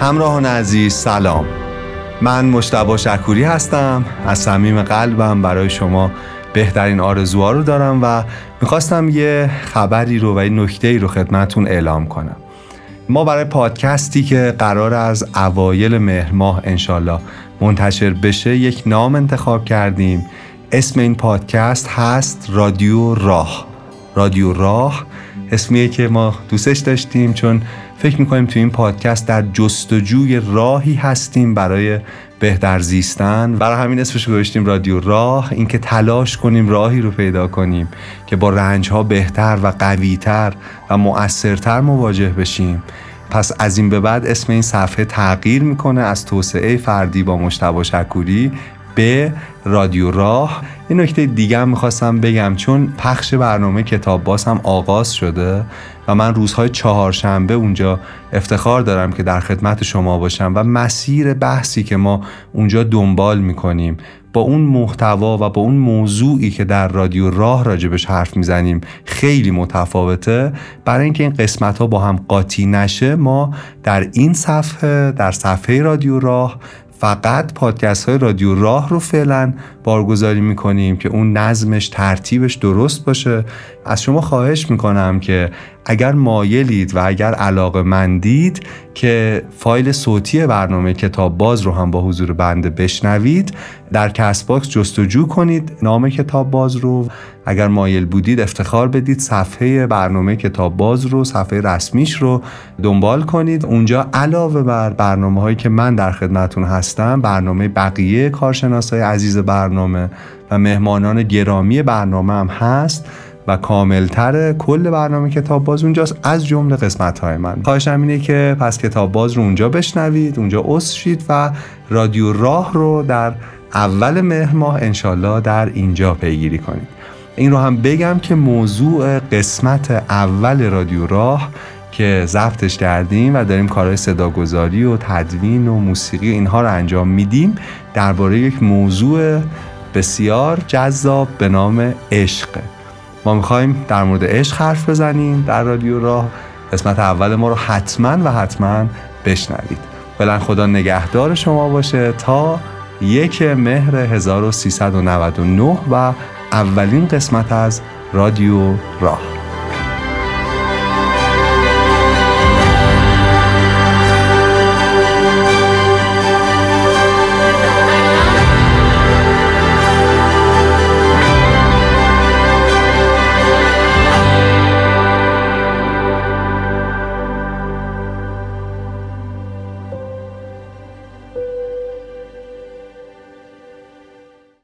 همراهان عزیز سلام. من مشتبا شکوری هستم. از صمیم قلبم برای شما بهترین آرزوها رو دارم و می‌خواستم یه خبری رو و یه نکته ای رو خدمتون اعلام کنم. ما برای پادکستی که قرار از اوایل مهر ماه انشالله منتشر بشه یک نام انتخاب کردیم. اسم این پادکست هست رادیو راه. رادیو راه اسمیه که ما دوستش داشتیم چون فکر می‌کنیم تو این پادکست در جستجوی راهی هستیم برای بهتر زیستن. برای همین اسمش گذاشتیم رادیو راه اینکه تلاش کنیم راهی رو پیدا کنیم که با رنج ها بهتر و قویتر و مؤثرتر مواجه بشیم. پس از این به بعد اسم این صفحه تغییر می‌کنه از توسعه فردی با مشتبه شکوری به رادیو راه. یه نکته دیگه هم می‌خواستم بگم چون پخش برنامه کتاب باز هم آغاز شده و من روزهای چهارشنبه اونجا افتخار دارم که در خدمت شما باشم و مسیر بحثی که ما اونجا دنبال می‌کنیم. با اون محتوا و با اون موضوعی که در رادیو راه راجبش حرف می‌زنیم خیلی متفاوته. برای اینکه این قسمت ها با هم قاطی نشه ما در این صفحه در صفحه رادیو راه فقط پادکست های رادیو راه رو فعلا بارگذاری می‌کنیم که اون نظمش ترتیبش درست باشه. از شما خواهش می‌کنم که اگر مایلید و اگر علاقه مندید که فایل صوتی برنامه کتاب باز رو هم با حضور بنده بشنوید در Castbox جستجو کنید نام کتاب باز رو. اگر مایل بودید افتخار بدید صفحه برنامه کتاب باز رو صفحه رسمیش رو دنبال کنید. اونجا علاوه بر برنامه هایی که من در خدمتون هستم برنامه بقیه کارشناسای عزیز برنامه و مهمانان گرامی برنامه هم هست. و کاملتر کل برنامه کتاب باز اونجاست از جمله قسمت های من. خواهشم اینه که پس کتاب باز رو اونجا بشنوید اونجا اص شید و رادیو راه رو در اول مهر ماه انشالله در اینجا پیگیری کنید. این رو هم بگم که موضوع قسمت اول رادیو راه که ضبطش کردیم و داریم کارهای صداگذاری و تدوین و موسیقی اینها رو انجام میدیم درباره یک موضوع بسیار جذاب به نام عشق. ما می‌خوایم در مورد عشق حرف بزنیم در رادیو راه. قسمت اول ما رو حتما و حتما بشنوید. فعلا خدا نگهدار شما باشه تا یک مهر 1399 و اولین قسمت از رادیو راه.